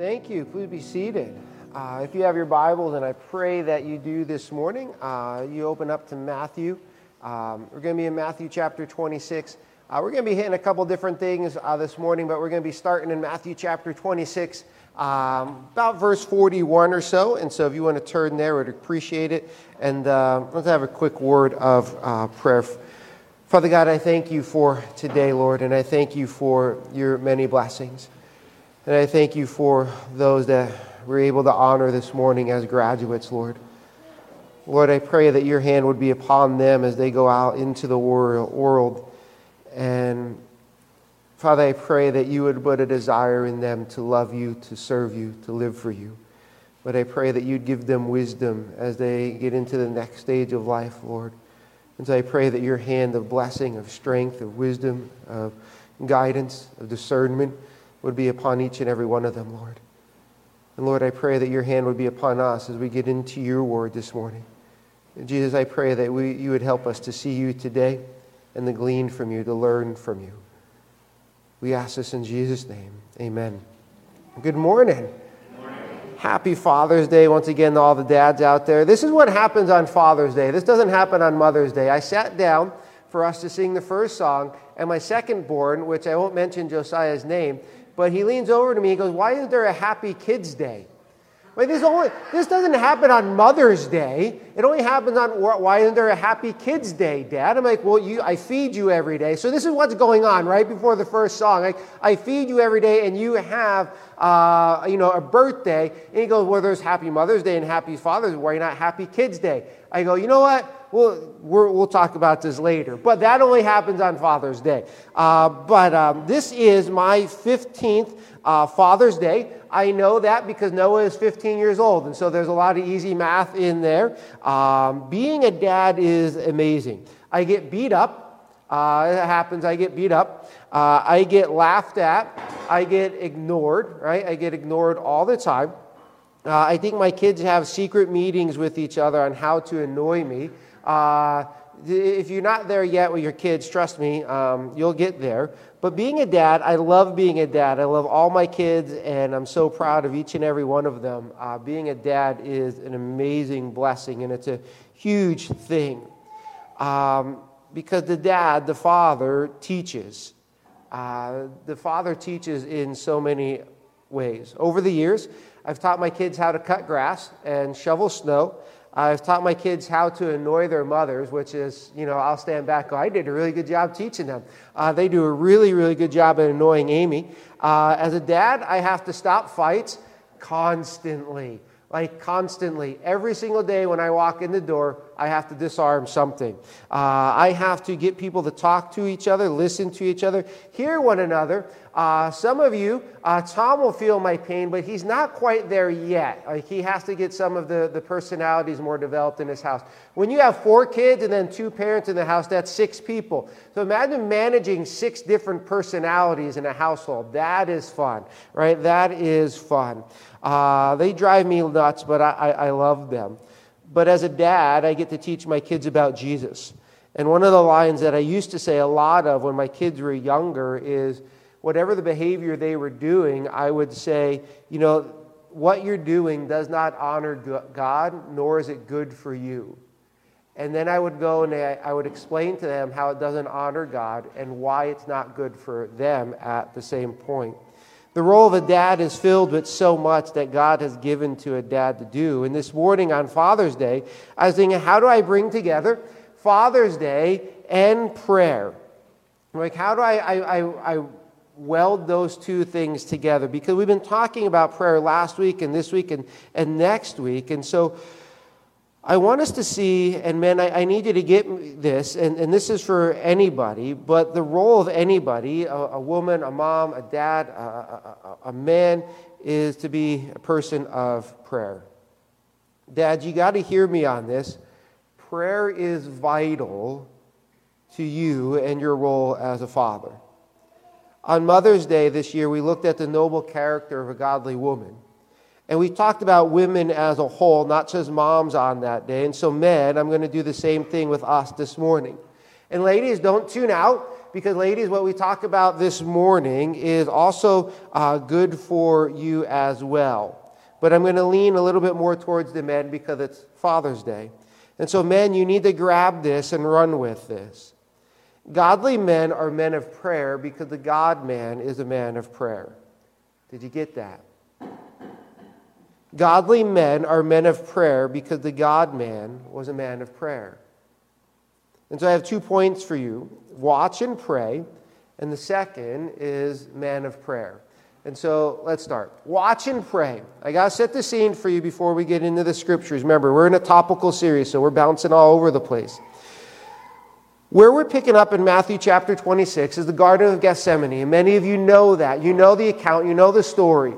Thank you. Please be seated. Uh, if you have your Bibles, and I pray that you do this morning, uh, you open up to Matthew. Um, we're going to be in Matthew chapter 26. Uh, we're going to be hitting a couple different things uh, this morning, but we're going to be starting in Matthew chapter 26, um, about verse 41 or so. And so if you want to turn there, we'd appreciate it. And uh, let's have a quick word of uh, prayer. Father God, I thank you for today, Lord, and I thank you for your many blessings. And I thank you for those that we're able to honor this morning as graduates, Lord. Lord, I pray that your hand would be upon them as they go out into the world. And Father, I pray that you would put a desire in them to love you, to serve you, to live for you. But I pray that you'd give them wisdom as they get into the next stage of life, Lord. And so I pray that your hand of blessing, of strength, of wisdom, of guidance, of discernment, would be upon each and every one of them, Lord. And Lord, I pray that your hand would be upon us as we get into your word this morning. And Jesus, I pray that we, you would help us to see you today and to glean from you, to learn from you. We ask this in Jesus' name. Amen. Good morning. Happy Father's Day once again to all the dads out there. This is what happens on Father's Day. This doesn't happen on Mother's Day. I sat down for us to sing the first song, and my second born, which I won't mention Josiah's name, but he leans over to me. He goes, Why isn't there a Happy Kids Day? This, only, this doesn't happen on Mother's Day. It only happens on why isn't there a Happy Kids Day, Dad? I'm like, well, you, I feed you every day. So this is what's going on right before the first song. Like, I feed you every day, and you have, uh, you know, a birthday. And he goes, well, there's Happy Mother's Day and Happy Father's Day. Why not Happy Kids Day? I go, you know what? We'll, we will talk about this later. But that only happens on Father's Day. Uh, but um, this is my 15th uh, Father's Day. I know that because Noah is 15 years old, and so there's a lot of easy math in there. Um, being a dad is amazing. I get beat up. Uh, it happens. I get beat up. Uh, I get laughed at. I get ignored. Right? I get ignored all the time. Uh, I think my kids have secret meetings with each other on how to annoy me. Uh, if you're not there yet with your kids, trust me, um, you'll get there. But being a dad, I love being a dad. I love all my kids, and I'm so proud of each and every one of them. Uh, being a dad is an amazing blessing, and it's a huge thing. Um, because the dad, the father, teaches. Uh, the father teaches in so many ways. Over the years, I've taught my kids how to cut grass and shovel snow. I've taught my kids how to annoy their mothers, which is, you know, I'll stand back go, I did a really good job teaching them. Uh, they do a really, really good job at annoying Amy. Uh, as a dad, I have to stop fights constantly like constantly. Every single day when I walk in the door, I have to disarm something. Uh, I have to get people to talk to each other, listen to each other, hear one another. Uh, some of you, uh, Tom will feel my pain, but he's not quite there yet. Like he has to get some of the, the personalities more developed in his house. When you have four kids and then two parents in the house, that's six people. So imagine managing six different personalities in a household. That is fun, right? That is fun. Uh, they drive me nuts, but I, I, I love them. But as a dad, I get to teach my kids about Jesus. And one of the lines that I used to say a lot of when my kids were younger is whatever the behavior they were doing, I would say, you know, what you're doing does not honor God, nor is it good for you. And then I would go and I would explain to them how it doesn't honor God and why it's not good for them at the same point. The role of a dad is filled with so much that God has given to a dad to do. And this morning on Father's Day, I was thinking, how do I bring together Father's Day and prayer? Like, how do I, I, I, I weld those two things together? Because we've been talking about prayer last week and this week and, and next week. And so, I want us to see, and men, I, I need you to get this, and, and, this is for anybody, but the role of anybody, a, a woman, a mom, a dad, a, a, a, man, is to be a person of prayer. Dad, you got to hear me on this. Prayer is vital to you and your role as a father. On Mother's Day this year, we looked at the noble character of a godly woman. And we talked about women as a whole, not just moms on that day. And so, men, I'm going to do the same thing with us this morning. And ladies, don't tune out because, ladies, what we talk about this morning is also uh, good for you as well. But I'm going to lean a little bit more towards the men because it's Father's Day. And so, men, you need to grab this and run with this. Godly men are men of prayer because the God man is a man of prayer. Did you get that? Godly men are men of prayer because the God man was a man of prayer. And so I have two points for you watch and pray, and the second is man of prayer. And so let's start. Watch and pray. I got to set the scene for you before we get into the scriptures. Remember, we're in a topical series, so we're bouncing all over the place. Where we're picking up in Matthew chapter 26 is the Garden of Gethsemane. And many of you know that. You know the account, you know the story.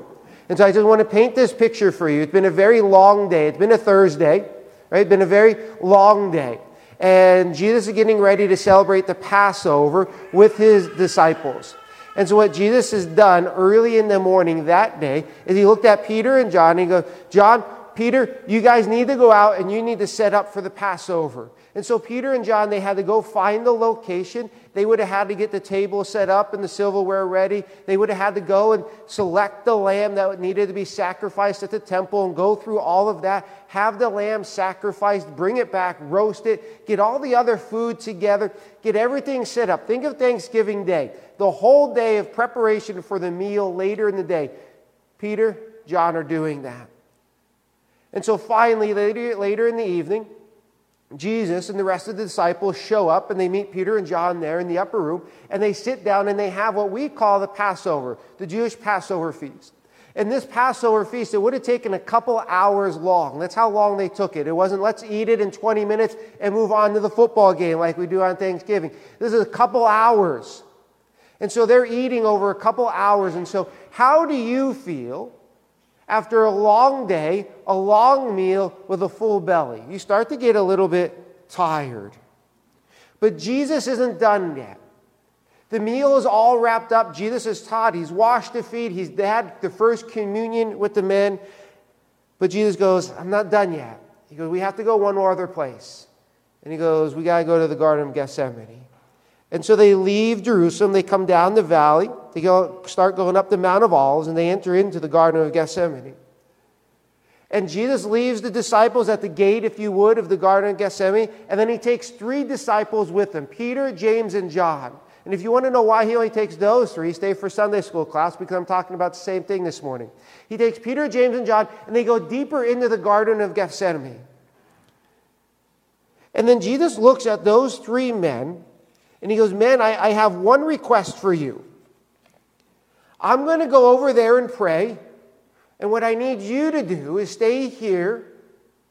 And so I just want to paint this picture for you. It's been a very long day. It's been a Thursday, right? It's been a very long day. And Jesus is getting ready to celebrate the Passover with his disciples. And so, what Jesus has done early in the morning that day is he looked at Peter and John and he goes, John, Peter, you guys need to go out and you need to set up for the Passover. And so Peter and John, they had to go find the location. They would have had to get the table set up and the silverware ready. They would have had to go and select the lamb that needed to be sacrificed at the temple and go through all of that. Have the lamb sacrificed, bring it back, roast it, get all the other food together, get everything set up. Think of Thanksgiving Day, the whole day of preparation for the meal later in the day. Peter, John are doing that. And so finally, later, later in the evening, Jesus and the rest of the disciples show up and they meet Peter and John there in the upper room and they sit down and they have what we call the Passover, the Jewish Passover feast. And this Passover feast, it would have taken a couple hours long. That's how long they took it. It wasn't let's eat it in 20 minutes and move on to the football game like we do on Thanksgiving. This is a couple hours. And so they're eating over a couple hours. And so, how do you feel after a long day, a long meal with a full belly. You start to get a little bit tired. But Jesus isn't done yet. The meal is all wrapped up. Jesus is taught. He's washed the feet. He's had the first communion with the men. But Jesus goes, I'm not done yet. He goes, We have to go one more other place. And he goes, We got to go to the Garden of Gethsemane. And so they leave Jerusalem, they come down the valley, they go, start going up the Mount of Olives, and they enter into the Garden of Gethsemane. And Jesus leaves the disciples at the gate, if you would, of the Garden of Gethsemane, and then he takes three disciples with him Peter, James, and John. And if you want to know why he only takes those three, stay for Sunday school class because I'm talking about the same thing this morning. He takes Peter, James, and John, and they go deeper into the Garden of Gethsemane. And then Jesus looks at those three men and he goes, Man, I, I have one request for you. I'm going to go over there and pray. And what I need you to do is stay here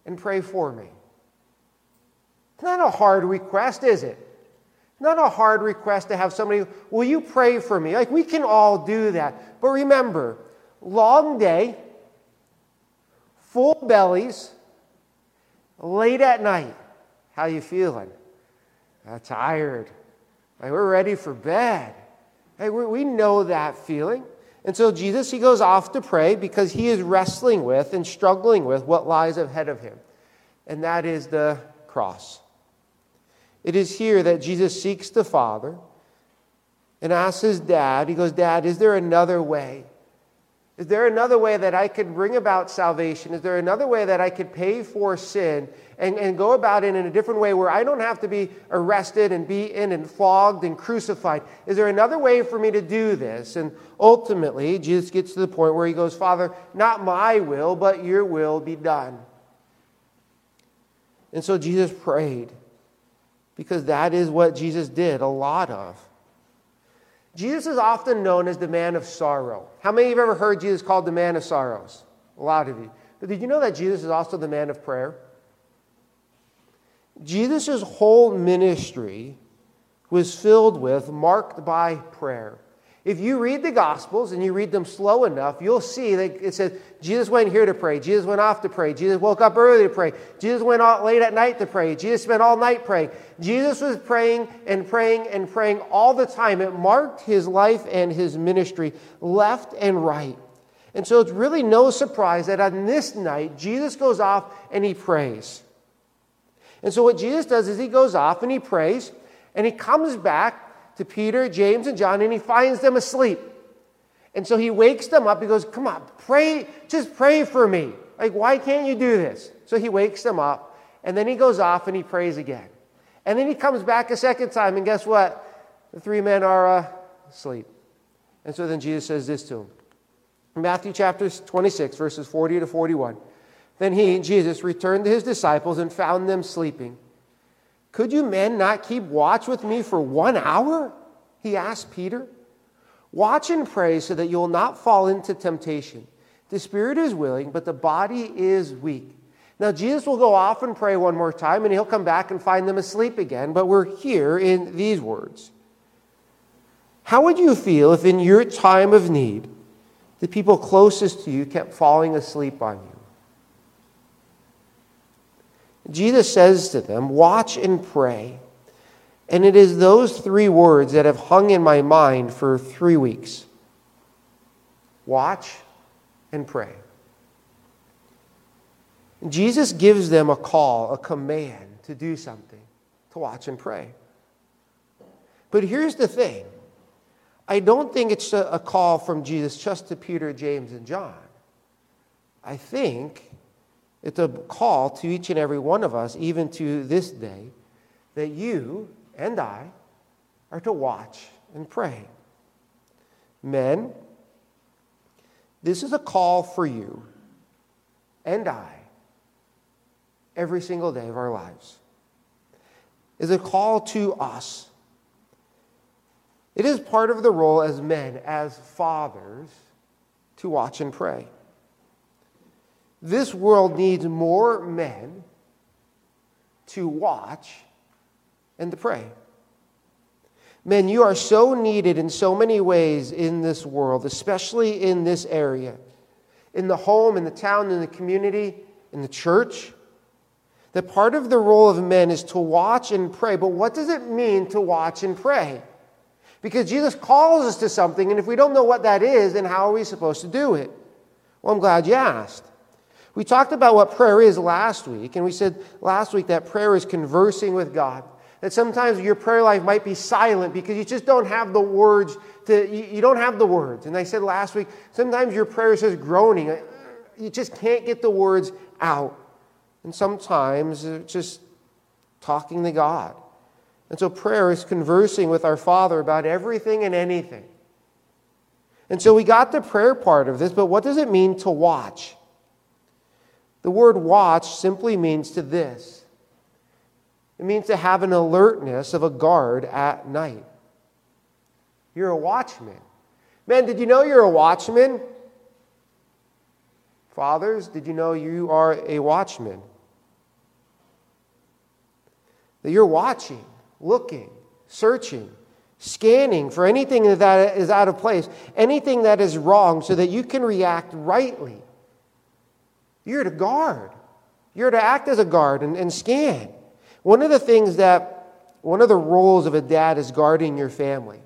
and pray for me. It's not a hard request, is it? Not a hard request to have somebody, will you pray for me? Like we can all do that. But remember, long day, full bellies, late at night. How you feeling? I'm tired. We're ready for bed. Hey, we know that feeling. And so Jesus, he goes off to pray because he is wrestling with and struggling with what lies ahead of him. And that is the cross. It is here that Jesus seeks the Father and asks his dad, he goes, Dad, is there another way? Is there another way that I could bring about salvation? Is there another way that I could pay for sin and, and go about it in a different way where I don't have to be arrested and beaten and flogged and crucified? Is there another way for me to do this? And ultimately, Jesus gets to the point where he goes, Father, not my will, but your will be done. And so Jesus prayed because that is what Jesus did a lot of. Jesus is often known as the man of sorrow. How many of you have ever heard Jesus called the man of sorrows? A lot of you. But did you know that Jesus is also the man of prayer? Jesus' whole ministry was filled with, marked by prayer. If you read the Gospels and you read them slow enough, you'll see that it says Jesus went here to pray, Jesus went off to pray, Jesus woke up early to pray, Jesus went out late at night to pray, Jesus spent all night praying. Jesus was praying and praying and praying all the time. It marked his life and his ministry left and right. And so it's really no surprise that on this night, Jesus goes off and he prays. And so what Jesus does is he goes off and he prays, and he comes back to Peter, James, and John, and he finds them asleep. And so he wakes them up. He goes, Come on, pray, just pray for me. Like, why can't you do this? So he wakes them up, and then he goes off and he prays again. And then he comes back a second time, and guess what? The three men are uh, asleep. And so then Jesus says this to them Matthew chapter 26, verses 40 to 41. Then he, Jesus, returned to his disciples and found them sleeping. Could you men not keep watch with me for one hour? He asked Peter. Watch and pray so that you will not fall into temptation. The spirit is willing, but the body is weak. Now, Jesus will go off and pray one more time, and he'll come back and find them asleep again, but we're here in these words. How would you feel if in your time of need, the people closest to you kept falling asleep on you? Jesus says to them, Watch and pray. And it is those three words that have hung in my mind for three weeks watch and pray. Jesus gives them a call, a command to do something, to watch and pray. But here's the thing I don't think it's a, call from Jesus just to Peter, James, and John. I think it's a call to each and every one of us, even to this day, that you and I are to watch and pray. Men, this is a call for you and I every single day of our lives. Is a call to us. It is part of the role as men, as fathers, to watch and pray. This world needs more men to watch and to pray. Men, you are so needed in so many ways in this world, especially in this area, in the home, in the town, in the community, in the church. That part of the role of men is to watch and pray. But what does it mean to watch and pray? Because Jesus calls us to something, and if we don't know what that is, then how are we supposed to do it? Well, I'm glad you asked. We talked about what prayer is last week, and we said last week that prayer is conversing with God. That sometimes your prayer life might be silent because you just don't have the words to, you, don't have the words. And I said last week, sometimes your prayer is just groaning. You just can't get the words out. And sometimes it's just talking to God. And so prayer is conversing with our Father about everything and anything. And so we got the prayer part of this, but what does it mean to watch? The word watch simply means to this it means to have an alertness of a guard at night. You're a watchman. Man, did you know you're a watchman? Fathers, did you know you are a watchman? That you're watching, looking, searching, scanning for anything that is out of place, anything that is wrong, so that you can react rightly you're to guard. You're to act as a guard and, and scan. One of the things that, one of the roles of a dad is guarding your family.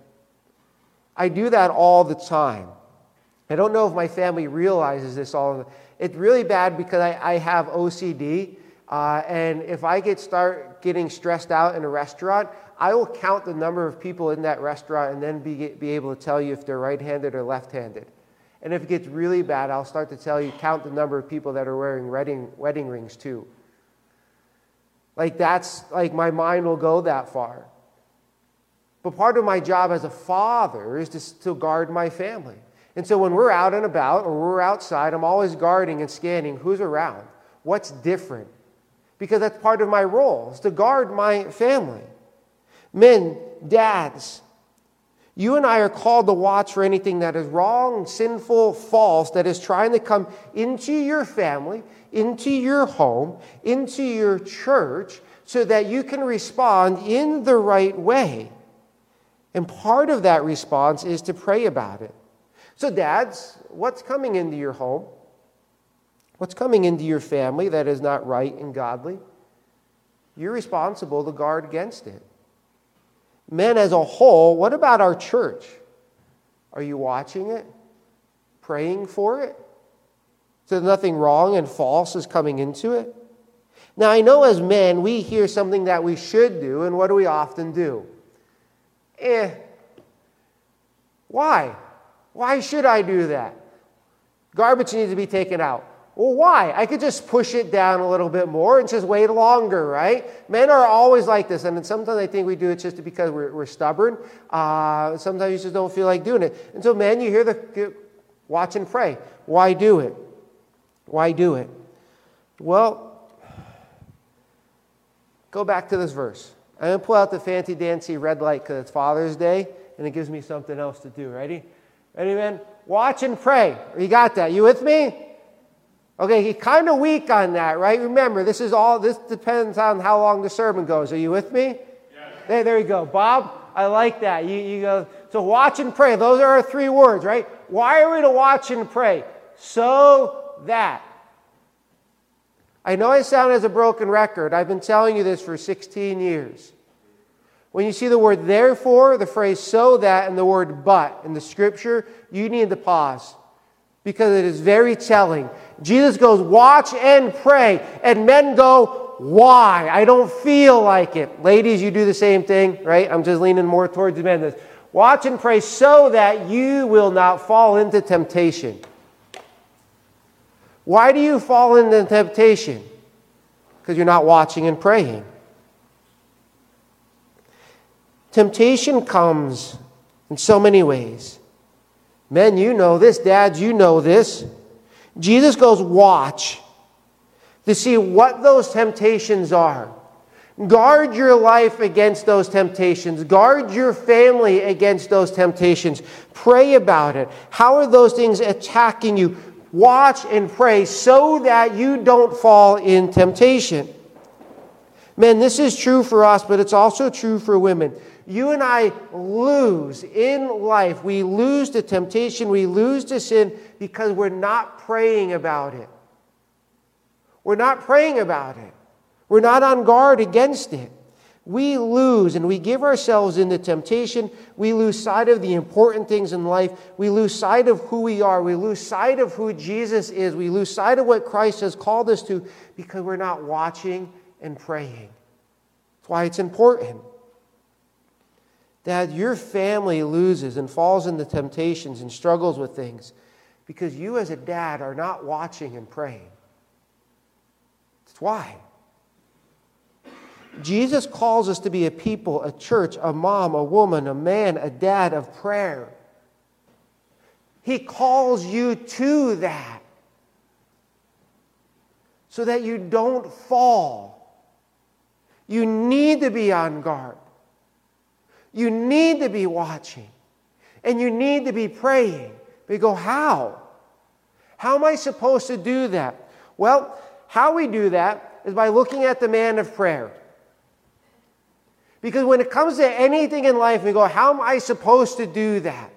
I do that all the time. I don't know if my family realizes this all. It's really bad because I, I have OCD. Uh, and if I get start getting stressed out in a restaurant, I will count the number of people in that restaurant and then be, be able to tell you if they're right-handed or left-handed. And if it gets really bad, I'll start to tell you, count the number of people that are wearing wedding, wedding rings too. Like, that's like my mind will go that far. But part of my job as a father is to, to guard my family. And so when we're out and about or we're outside, I'm always guarding and scanning who's around, what's different. Because that's part of my role, is to guard my family. Men, dads, you and I are called to watch for anything that is wrong, sinful, false, that is trying to come into your family, into your home, into your church, so that you can respond in the right way. And part of that response is to pray about it. So, dads, what's coming into your home? What's coming into your family that is not right and godly? You're responsible to guard against it. Men as a whole, what about our church? Are you watching it? Praying for it? So nothing wrong and false is coming into it? Now, I know as men, we hear something that we should do, and what do we often do? Eh. Why? Why should I do that? Garbage needs to be taken out. Well, why? I could just push it down a little bit more and just wait longer, right? Men are always like this, and sometimes I think we do it just because we're, we're stubborn. Uh, sometimes you just don't feel like doing it. And so, men, you hear the watch and pray. Why do it? Why do it? Well, go back to this verse. I'm going to pull out the fancy dancy red light because it's Father's Day, and it gives me something else to do. Ready? Ready, men? Watch and pray. You got that? You with me? Okay, he's kind of weak on that, right? Remember, this is all, this depends on how long the sermon goes. Are you with me? Yes. There, there you go. Bob, I like that. You, you go, so watch and pray. Those are our three words, right? Why are we to watch and pray? So that. I know I sound as a broken record. I've been telling you this for 16 years. When you see the word therefore, the phrase so that, and the word but in the scripture, you need to pause because it is very telling. Jesus goes, Watch and pray. And men go, Why? I don't feel like it. Ladies, you do the same thing, right? I'm just leaning more towards the men. Watch and pray so that you will not fall into temptation. Why do you fall into temptation? Because you're not watching and praying. Temptation comes in so many ways. Men, you know this. Dads, you know this. Jesus goes, Watch to see what those temptations are. Guard your life against those temptations. Guard your family against those temptations. Pray about it. How are those things attacking you? Watch and pray so that you don't fall in temptation. Men, this is true for us, but it's also true for women you and I lose in life. We lose to temptation, we lose to sin because we're not praying about it. We're not praying about it. We're not on guard against it. We lose and we give ourselves into temptation. We lose sight of the important things in life. We lose sight of who we are. We lose sight of who Jesus is. We lose sight of what Christ has called us to because we're not watching and praying. That's why it's important. Dad, your family loses and falls into temptations and struggles with things because you, as a dad, are not watching and praying. That's why. Jesus calls us to be a people, a church, a mom, a woman, a man, a dad of prayer. He calls you to that so that you don't fall. You need to be on guard. You need to be watching and you need to be praying. We go, How? How am I supposed to do that? Well, how we do that is by looking at the man of prayer. Because when it comes to anything in life, we go, How am I supposed to do that?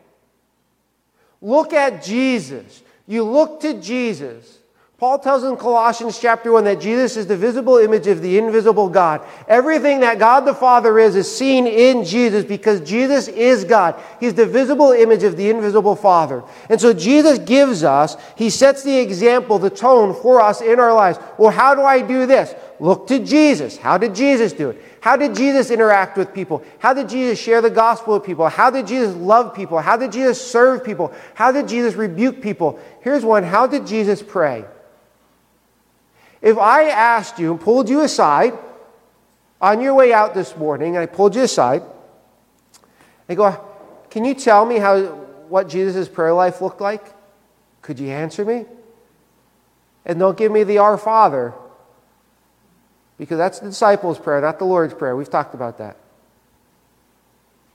Look at Jesus. You look to Jesus. Paul tells in Colossians chapter 1 that Jesus is the visible image of the invisible God. Everything that God the Father is is seen in Jesus because Jesus is God. He's the visible image of the invisible Father. And so Jesus gives us, he sets the example, the tone for us in our lives. Well, how do I do this? Look to Jesus. How did Jesus do it? How did Jesus interact with people? How did Jesus share the gospel with people? How did Jesus love people? How did Jesus serve people? How did Jesus rebuke people? Here's one. How did Jesus pray? If I asked you and pulled you aside on your way out this morning, and I pulled you aside, I go, Can you tell me how, what Jesus' prayer life looked like? Could you answer me? And don't give me the Our Father, because that's the disciples' prayer, not the Lord's prayer. We've talked about that.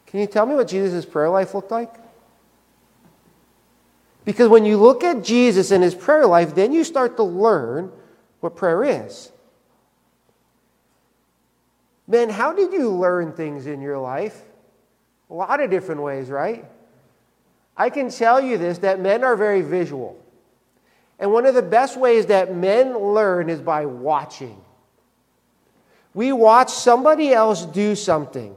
Can you tell me what Jesus' prayer life looked like? Because when you look at Jesus and his prayer life, then you start to learn what prayer is. Men, how did you learn things in your life? A lot of different ways, right? I can tell you this that men are very visual. And one of the best ways that men learn is by watching. We watch somebody else do something.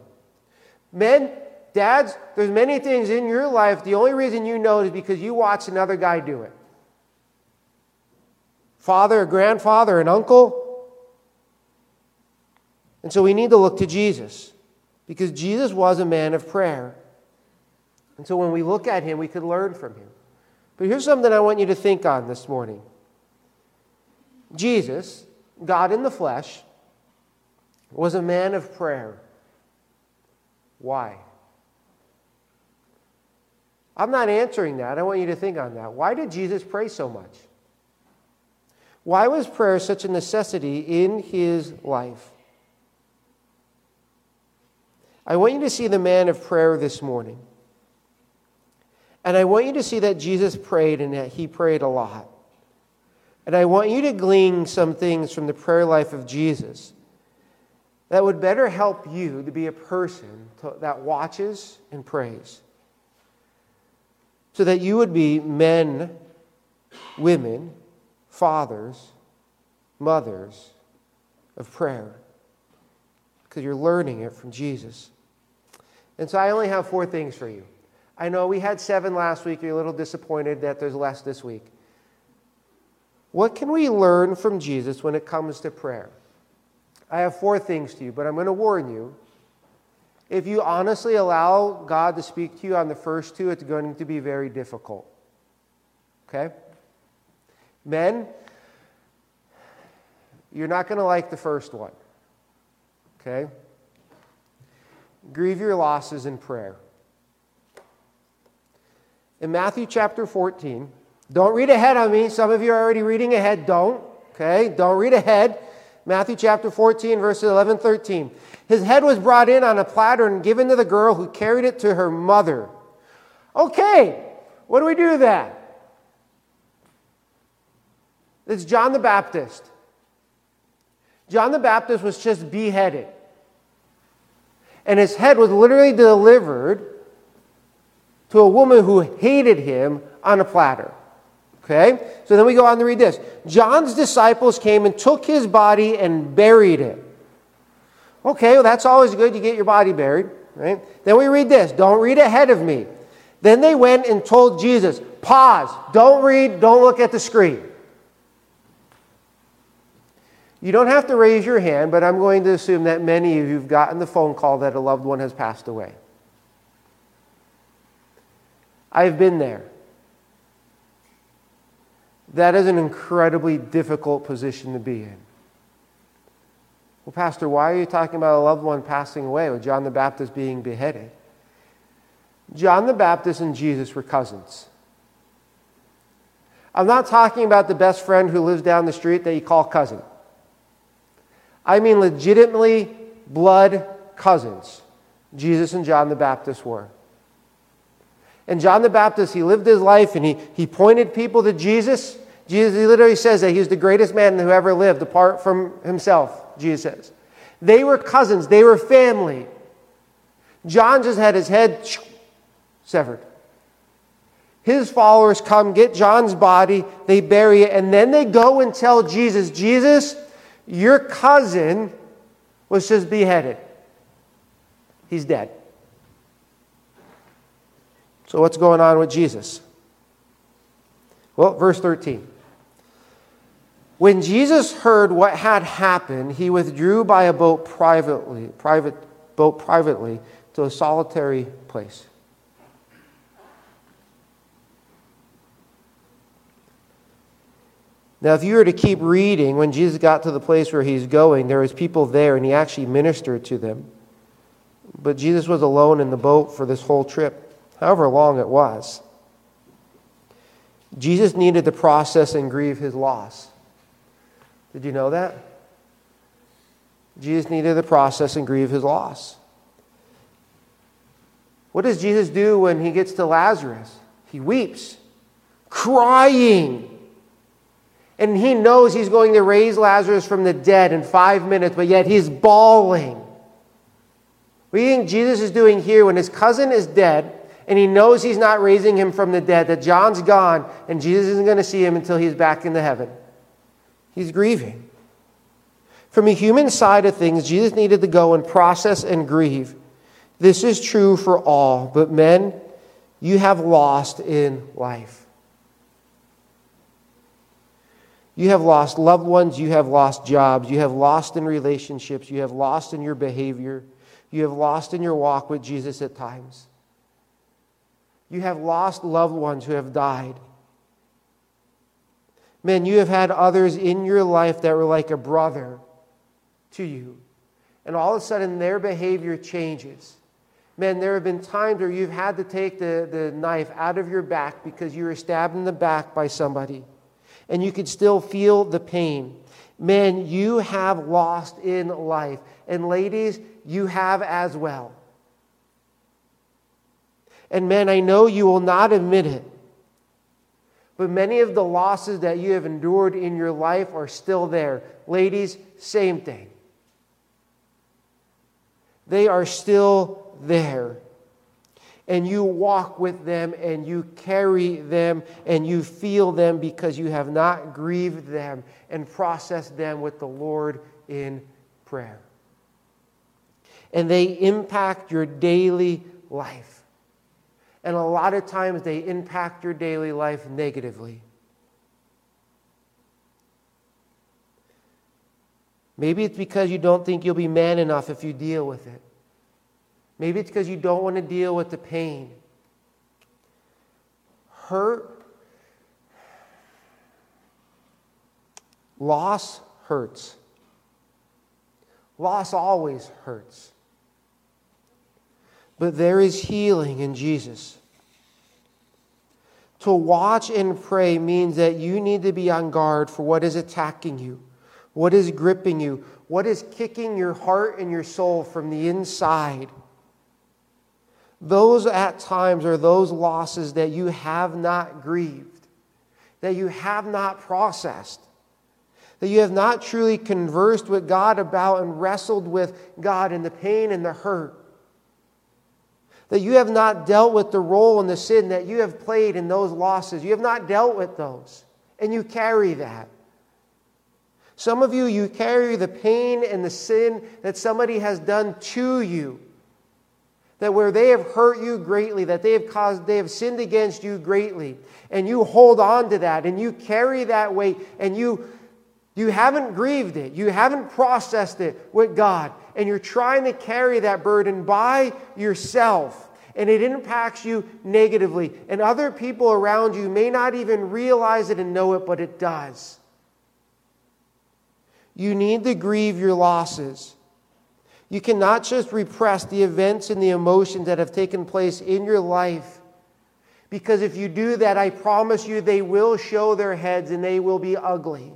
Men, dads, there's many things in your life, the only reason you know is because you watch another guy do it. Father, a grandfather, an uncle. And so we need to look to Jesus because Jesus was a man of prayer. And so when we look at him, we could learn from him. But here's something I want you to think on this morning Jesus, God in the flesh, was a man of prayer. Why? I'm not answering that. I want you to think on that. Why did Jesus pray so much? Why was prayer such a necessity in his life? I want you to see the man of prayer this morning. And I want you to see that Jesus prayed and that he prayed a lot. And I want you to glean some things from the prayer life of Jesus that would better help you to be a person that watches and prays. So that you would be men, women, fathers, mothers of prayer. Because you're learning it from Jesus. And so I only have four things for you. I know we had seven last week. You're a little disappointed that there's less this week. What can we learn from Jesus when it comes to prayer? I have four things to you, but I'm going to warn you. If you honestly allow God to speak to you on the first two, it's going to be very difficult. Okay? Men, you're not going to like the first one. Okay? Grieve your losses in prayer. In Matthew chapter 14, don't read ahead on me. Some of you are already reading ahead. Don't. Okay? Don't read ahead. Matthew chapter 14, verses 11 13. His head was brought in on a platter and given to the girl who carried it to her mother. Okay, what do we do that? It's John the Baptist. John the Baptist was just beheaded and his head was literally delivered to a woman who hated him on a platter. Okay? So then we go on to read this. John's disciples came and took his body and buried it. Okay, well, that's always good. You get your body buried, right? Then we read this. Don't read ahead of me. Then they went and told Jesus, pause, don't read, don't look at the screen. You don't have to raise your hand, but I'm going to assume that many of you have gotten the phone call that a loved one has passed away. I've been there. That is an incredibly difficult position to be in. Well, Pastor, why are you talking about a loved one passing away with John the Baptist being beheaded? John the Baptist and Jesus were cousins. I'm not talking about the best friend who lives down the street that you call cousin. I mean, legitimately blood cousins. Jesus and John the Baptist were. And John the Baptist, he lived his life and he, he pointed people to Jesus. Jesus, he literally says that he's the greatest man who ever lived apart from himself, Jesus says. They were cousins, they were family. John just had his head severed. His followers come, get John's body, they bury it, and then they go and tell Jesus, Jesus, your cousin was just beheaded. He's dead. So, what's going on with Jesus? Well, verse 13. When Jesus heard what had happened, he withdrew by a boat privately, private boat privately to a solitary place. Now, if you were to keep reading, when Jesus got to the place where he's going, there was people there and he actually ministered to them. But Jesus was alone in the boat for this whole trip, however long it was. Jesus needed to process and grieve his loss. Did you know that? Jesus needed to process and grieve his loss. What does Jesus do when he gets to Lazarus? He weeps, crying. And he knows he's going to raise Lazarus from the dead in five minutes, but yet he's bawling. What do you think Jesus is doing here when his cousin is dead and he knows he's not raising him from the dead, that John's gone and Jesus isn't going to see him until he's back into heaven? He's grieving. From a human side of things, Jesus needed to go and process and grieve. This is true for all, but men, you have lost in life. You have lost loved ones, you have lost jobs, you have lost in relationships, you have lost in your behavior, you have lost in your walk with Jesus at times. You have lost loved ones who have died. Men, you have had others in your life that were like a brother to you. And all of a sudden, their behavior changes. Men, there have been times where you've had to take the, the knife out of your back because you were stabbed in the back by somebody and you could still feel the pain. Men, you have lost in life. And ladies, you have as well. And men, I know you will not admit it, but many of the losses that you have endured in your life are still there. Ladies, same thing. They are still there and you walk with them and you carry them and you feel them because you have not grieved them and processed them with the Lord in prayer. And they impact your daily life. And a lot of times they impact your daily life negatively. Maybe it's because you don't think you'll be man enough if you deal with it. Maybe it's because you don't want to deal with the pain. Hurt, loss hurts. Loss always hurts. But there is healing in Jesus. To watch and pray means that you need to be on guard for what is attacking you, what is gripping you, what is kicking your heart and your soul from the inside. Those at times are those losses that you have not grieved, that you have not processed, that you have not truly conversed with God about and wrestled with God in the pain and the hurt. That you have not dealt with the role and the sin that you have played in those losses. You have not dealt with those, and you carry that. Some of you, you carry the pain and the sin that somebody has done to you. That where they have hurt you greatly, that they have caused, they have sinned against you greatly, and you hold on to that and you carry that weight and you you haven't grieved it. You haven't processed it with God. And you're trying to carry that burden by yourself. And it impacts you negatively. And other people around you may not even realize it and know it, but it does. You need to grieve your losses. You cannot just repress the events and the emotions that have taken place in your life. Because if you do that, I promise you they will show their heads and they will be ugly.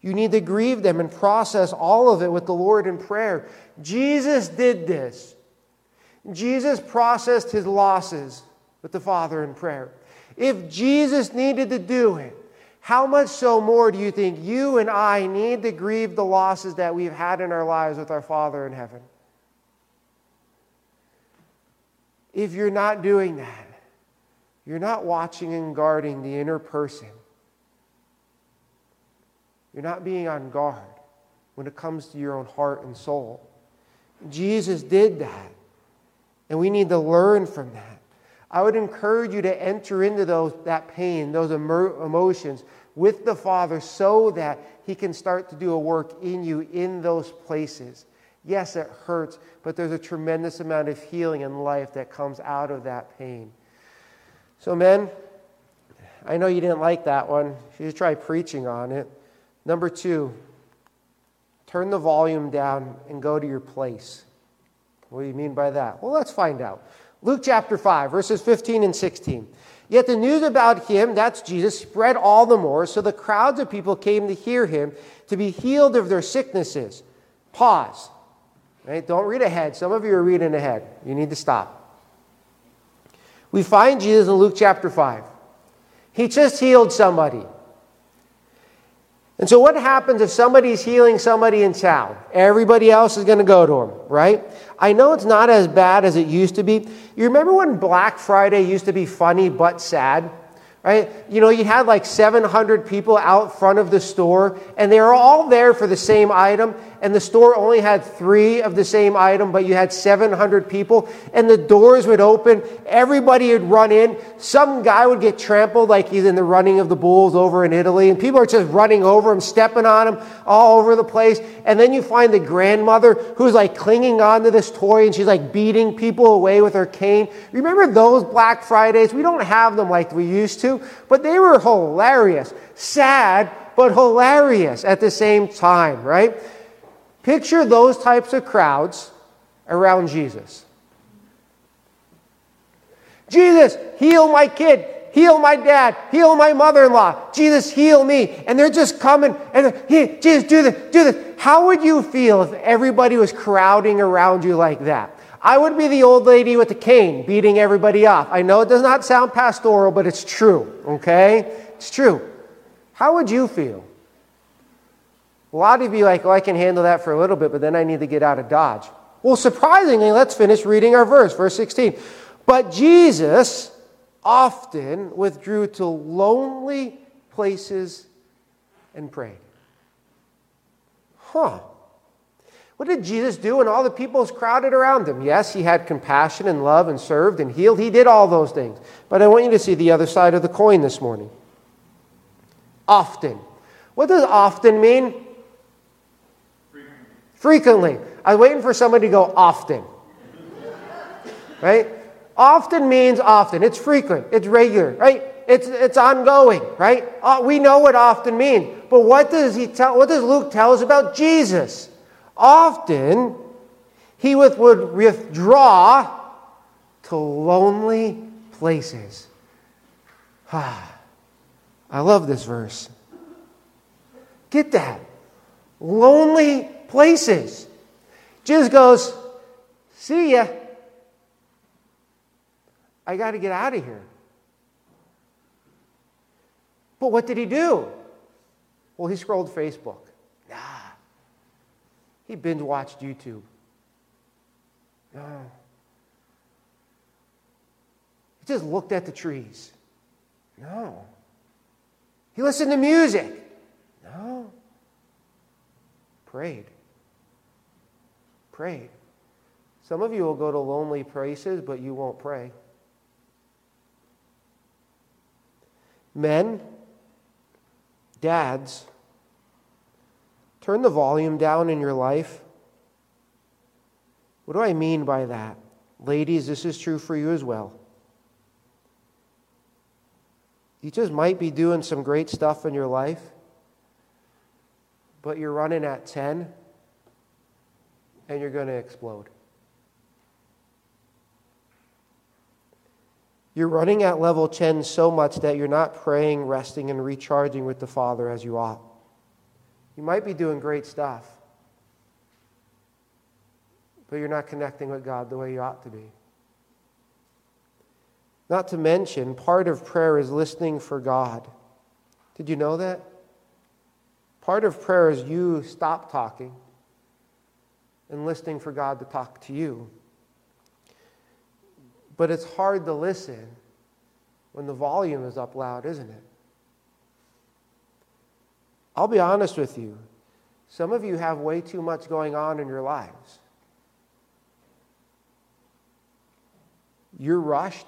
You need to grieve them and process all of it with the Lord in prayer. Jesus did this. Jesus processed his losses with the Father in prayer. If Jesus needed to do it, how much so more do you think you and I need to grieve the losses that we've had in our lives with our Father in heaven? If you're not doing that, you're not watching and guarding the inner person. You're not being on guard when it comes to your own heart and soul. Jesus did that, and we need to learn from that. I would encourage you to enter into those, that pain, those emotions with the Father so that He can start to do a work in you in those places. Yes, it hurts, but there's a tremendous amount of healing and life that comes out of that pain. So, men, I know you didn't like that one. You should try preaching on it. Number two, turn the volume down and go to your place. What do you mean by that? Well, let's find out. Luke chapter 5, verses 15 and 16. Yet the news about him, that's Jesus, spread all the more, so the crowds of people came to hear him to be healed of their sicknesses. Pause. Right? Don't read ahead. Some of you are reading ahead. You need to stop. We find Jesus in Luke chapter 5. He just healed somebody. And so, what happens if somebody's healing somebody in town? Everybody else is going to go to them, right? I know it's not as bad as it used to be. You remember when Black Friday used to be funny but sad? right? You know, you had like 700 people out front of the store, and they were all there for the same item, and the store only had three of the same item, but you had 700 people, and the doors would open, everybody would run in. Some guy would get trampled, like he's in the running of the bulls over in Italy, and people are just running over him, stepping on him all over the place. And then you find the grandmother who's like clinging onto this toy, and she's like beating people away with her cane. Remember those Black Fridays? We don't have them like we used to, but they were hilarious. Sad, but hilarious at the same time, right? Picture those types of crowds around Jesus. Jesus, heal my kid, heal my dad, heal my mother in law. Jesus, heal me. And they're just coming and hey, Jesus, do this, do this. How would you feel if everybody was crowding around you like that? I would be the old lady with the cane beating everybody off. I know it does not sound pastoral, but it's true, okay? It's true. How would you feel? A lot of you like, oh, I can handle that for a little bit, but then I need to get out of Dodge. Well, surprisingly, let's finish reading our verse, verse 16. But Jesus often withdrew to lonely places and prayed. Huh. What did Jesus do when all the people crowded around him? Yes, he had compassion and love and served and healed. He did all those things. But I want you to see the other side of the coin this morning. Often. What does often mean? Frequently. I was waiting for somebody to go often. Right? Often means often. It's frequent. It's regular, right? It's, it's ongoing, right? Uh, we know what often means. But what does he tell? What does Luke tell us about Jesus? Often, he with, would withdraw to lonely places. Ah, I love this verse. Get that. Lonely places. Jesus goes, See ya. I got to get out of here. But what did he do? Well, he scrolled Facebook. Nah. He binge watched YouTube. No. He just looked at the trees. No. He listened to music. No. Prayed prayed. Some of you will go to lonely places, but you won't pray. Men, dads, turn the volume down in your life. What do I mean by that? Ladies, this is true for you as well. You just might be doing some great stuff in your life, but you're running at 10 and you're going to explode. You're running at level 10 so much that you're not praying, resting, and recharging with the Father as you ought. You might be doing great stuff, but you're not connecting with God the way you ought to be. Not to mention, part of prayer is listening for God. Did you know that? Part of prayer is you stop talking and listening for God to talk to you. But it's hard to listen when the volume is up loud, isn't it? I'll be honest with you. Some of you have way too much going on in your lives. You're rushed.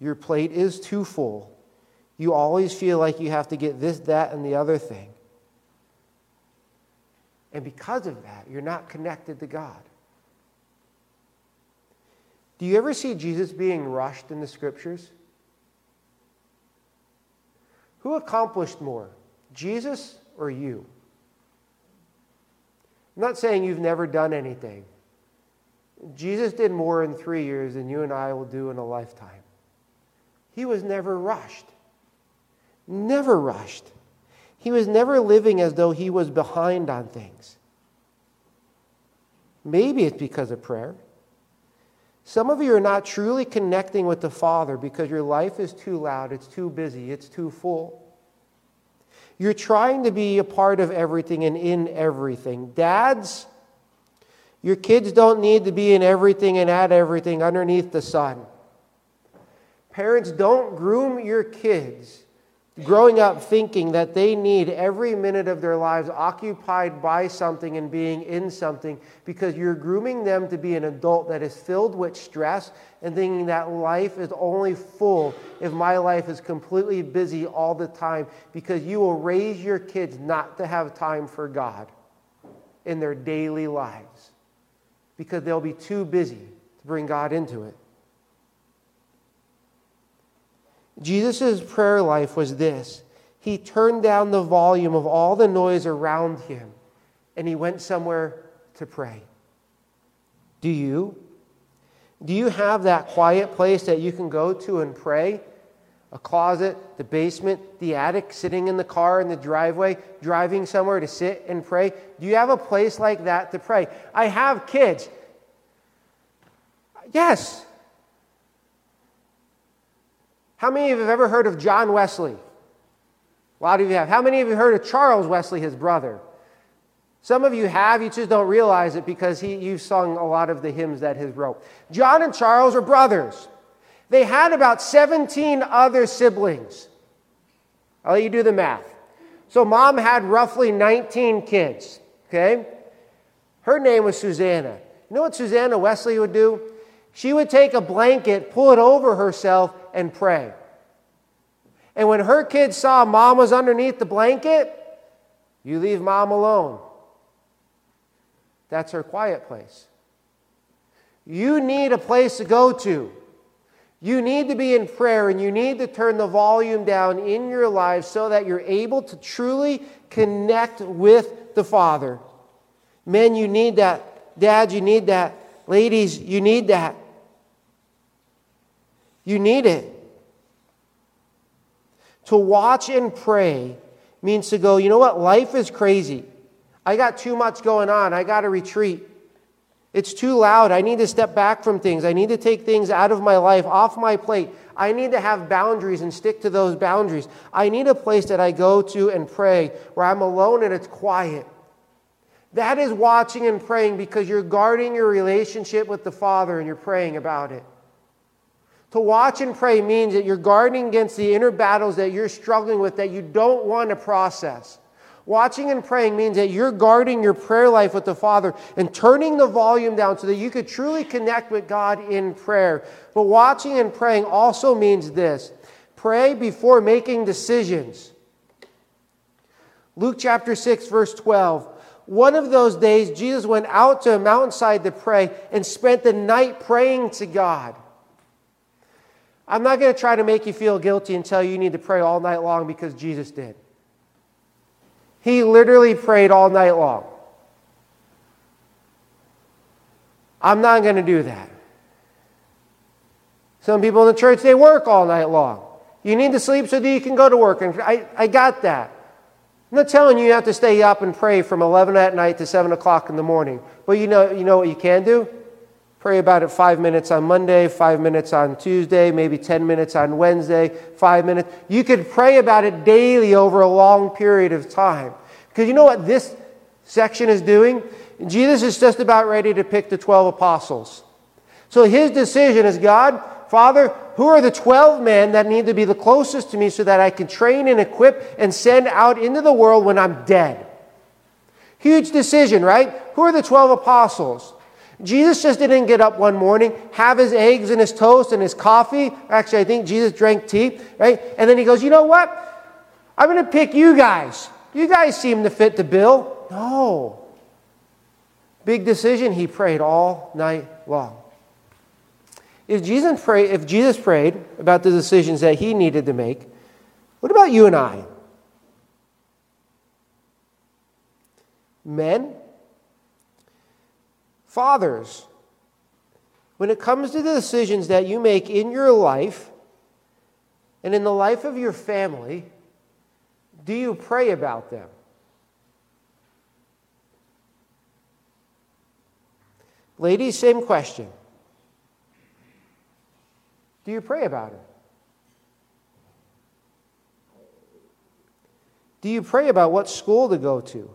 Your plate is too full. You always feel like you have to get this, that, and the other thing. And because of that, you're not connected to God. Do you ever see Jesus being rushed in the scriptures? Who accomplished more, Jesus or you? I'm not saying you've never done anything. Jesus did more in three years than you and I will do in a lifetime. He was never rushed. Never rushed. He was never living as though he was behind on things. Maybe it's because of prayer. Some of you are not truly connecting with the Father because your life is too loud, it's too busy, it's too full. You're trying to be a part of everything and in everything. Dads, your kids don't need to be in everything and at everything underneath the sun. Parents, don't groom your kids growing up thinking that they need every minute of their lives occupied by something and being in something because you're grooming them to be an adult that is filled with stress and thinking that life is only full if my life is completely busy all the time because you will raise your kids not to have time for God in their daily lives because they'll be too busy to bring God into it. Jesus' prayer life was this he turned down the volume of all the noise around him and he went somewhere to pray. Do you? Do you have that quiet place that you can go to and pray? A closet, the basement, the attic, sitting in the car in the driveway, driving somewhere to sit and pray? Do you have a place like that to pray? I have kids. Yes, how many of you have ever heard of John Wesley? A lot of you have. How many of you heard of Charles Wesley, his brother? Some of you have, you just don't realize it because he, you've sung a lot of the hymns that he wrote. John and Charles are brothers. They had about 17 other siblings. I'll let you do the math. So mom had roughly 19 kids, okay? Her name was Susanna. You know what Susanna Wesley would do? She would take a blanket, pull it over herself, and pray. And when her kids saw mom was underneath the blanket, you leave mom alone. That's her quiet place. You need a place to go to. You need to be in prayer and you need to turn the volume down in your life so that you're able to truly connect with the Father. Men, you need that. Dad, you need that. Ladies, you need that. You need it. To watch and pray means to go, you know what? Life is crazy. I got too much going on. I got to retreat. It's too loud. I need to step back from things. I need to take things out of my life, off my plate. I need to have boundaries and stick to those boundaries. I need a place that I go to and pray where I'm alone and it's quiet. That is watching and praying because you're guarding your relationship with the Father and you're praying about it. To watch and pray means that you're guarding against the inner battles that you're struggling with that you don't want to process. Watching and praying means that you're guarding your prayer life with the Father and turning the volume down so that you could truly connect with God in prayer. But watching and praying also means this pray before making decisions. Luke chapter 6, verse 12. One of those days, Jesus went out to a mountainside to pray and spent the night praying to God. I'm not going to try to make you feel guilty and tell you you need to pray all night long because Jesus did. He literally prayed all night long. I'm not going to do that. Some people in the church, they work all night long. You need to sleep so that you can go to work. And I, I got that. I'm not telling you you have to stay up and pray from 11 at night to 7 o'clock in the morning. But you know, you know what you can do? Pray about it five minutes on Monday, five minutes on Tuesday, maybe 10 minutes on Wednesday, five minutes. You could pray about it daily over a long period of time. Because you know what this section is doing? Jesus is just about ready to pick the 12 apostles. So his decision is God, Father, who are the 12 men that need to be the closest to me so that I can train and equip and send out into the world when I'm dead? Huge decision, right? Who are the 12 apostles? Jesus just didn't get up one morning, have his eggs and his toast and his coffee. Actually, I think Jesus drank tea, right? And then he goes, You know what? I'm going to pick you guys. You guys seem to fit the bill. No. Big decision. He prayed all night long. If Jesus, pray, if Jesus prayed about the decisions that he needed to make, what about you and I? Men, Fathers, when it comes to the decisions that you make in your life and in the life of your family, do you pray about them? Ladies, same question. Do you pray about it? Do you pray about what school to go to?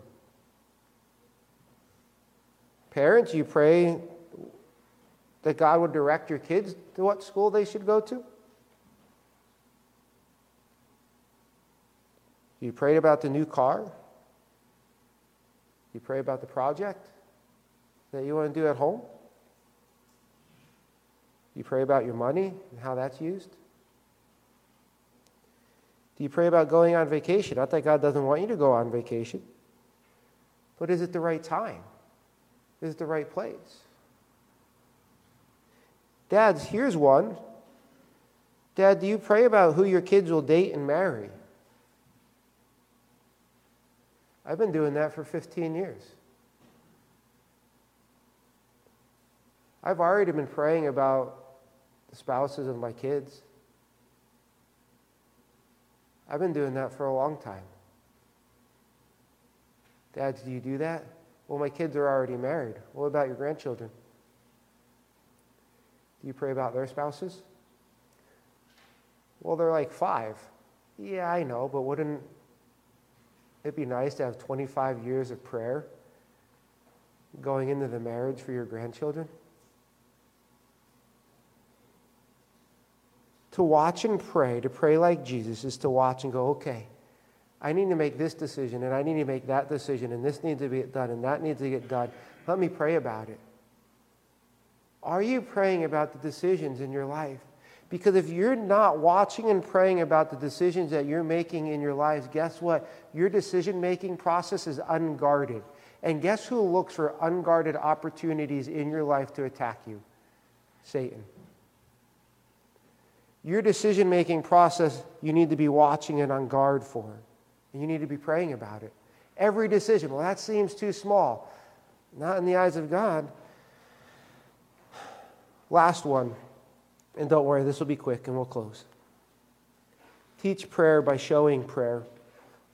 Parents, you pray that God would direct your kids to what school they should go to? You prayed about the new car? You pray about the project that you want to do at home? You pray about your money and how that's used? Do you pray about going on vacation? Not that God doesn't want you to go on vacation, but is it the right time? Is the right place? Dads, here's one. Dad, do you pray about who your kids will date and marry? I've been doing that for 15 years. I've already been praying about the spouses of my kids. I've been doing that for a long time. Dads, do you do that? Well, my kids are already married. What about your grandchildren? Do you pray about their spouses? Well, they're like five. Yeah, I know, but wouldn't it be nice to have 25 years of prayer going into the marriage for your grandchildren? To watch and pray, to pray like Jesus, is to watch and go, okay, I need to make this decision, and I need to make that decision, and this needs to be done, and that needs to get done. Let me pray about it. Are you praying about the decisions in your life? Because if you're not watching and praying about the decisions that you're making in your lives, guess what? Your decision making process is unguarded. And guess who looks for unguarded opportunities in your life to attack you? Satan. Your decision making process, you need to be watching and on guard for. And you need to be praying about it. Every decision, well, that seems too small. Not in the eyes of God. Last one, and don't worry, this will be quick and we'll close. Teach prayer by showing prayer.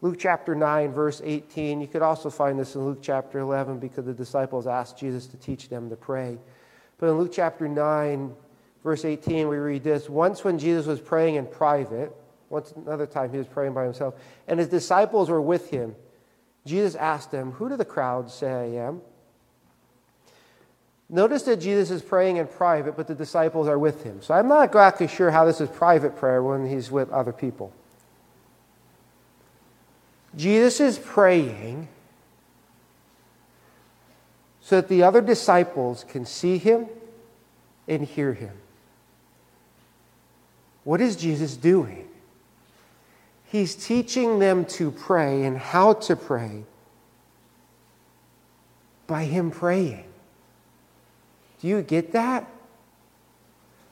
Luke chapter 9, verse 18. You could also find this in Luke chapter 11 because the disciples asked Jesus to teach them to pray. But in Luke chapter 9, verse 18, we read this Once when Jesus was praying in private, once another time he was praying by himself, and his disciples were with him, Jesus asked them, Who do the crowds say I am? Notice that Jesus is praying in private, but the disciples are with him. So I'm not exactly sure how this is private prayer when he's with other people. Jesus is praying so that the other disciples can see him and hear him. What is Jesus doing? He's teaching them to pray and how to pray by Him praying. Do you get that?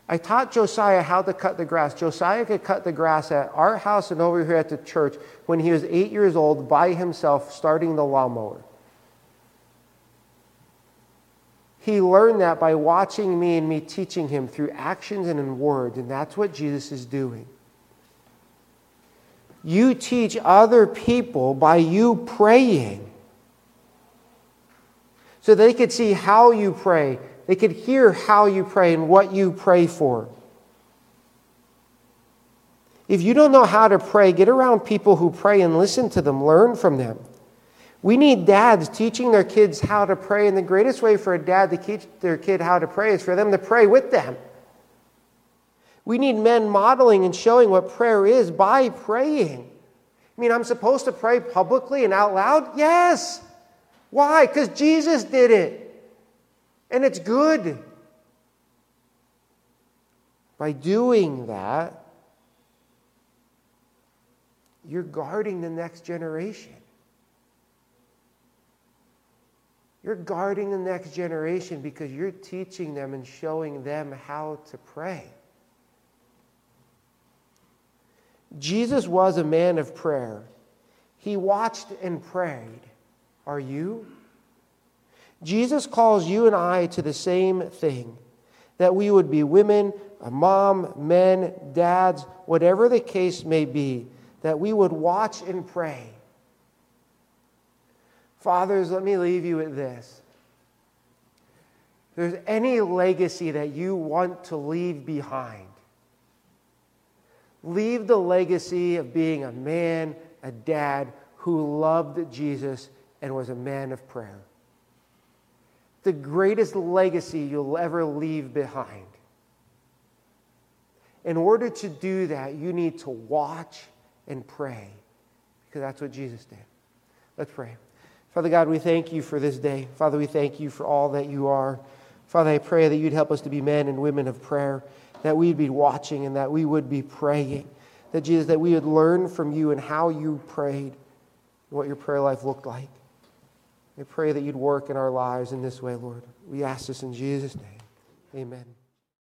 I taught Josiah how to cut the grass. Josiah could cut the grass at our house and over here at the church when he was eight years old by himself, starting the lawnmower. He learned that by watching me and me teaching him through actions and in words, and that's what Jesus is doing. You teach other people by you praying. So they could see how you pray, they could hear how you pray and what you pray for. If you don't know how to pray, get around people who pray and listen to them, learn from them. We need dads teaching their kids how to pray, and the greatest way for a dad to teach their kid how to pray is for them to pray with them. We need men modeling and showing what prayer is by praying. I mean, I'm supposed to pray publicly and out loud? Yes. Why? Because Jesus did it. And it's good. By doing that, you're guarding the next generation. You're guarding the next generation because you're teaching them and showing them how to pray. Jesus was a man of prayer. He watched and prayed. Are you? Jesus calls you and I to the same thing that we would be women, a mom, men, dads, whatever the case may be, that we would watch and pray Fathers, let me leave you with this. There's any legacy that you want to leave behind, leave the legacy of being a man, a dad who loved Jesus and was a man of prayer. The greatest legacy you'll ever leave behind. In order to do that, you need to watch and pray because that's what Jesus did. Let's pray. Father God, we thank you for this day. Father, we thank you for all that you are. Father, I pray that you'd help us to be men and women of prayer, that we'd be watching and that we would be praying. That Jesus, that we would learn from you and how you prayed, what your prayer life looked like. I pray that you'd work in our lives in this way, Lord. We ask this in Jesus' name. Amen.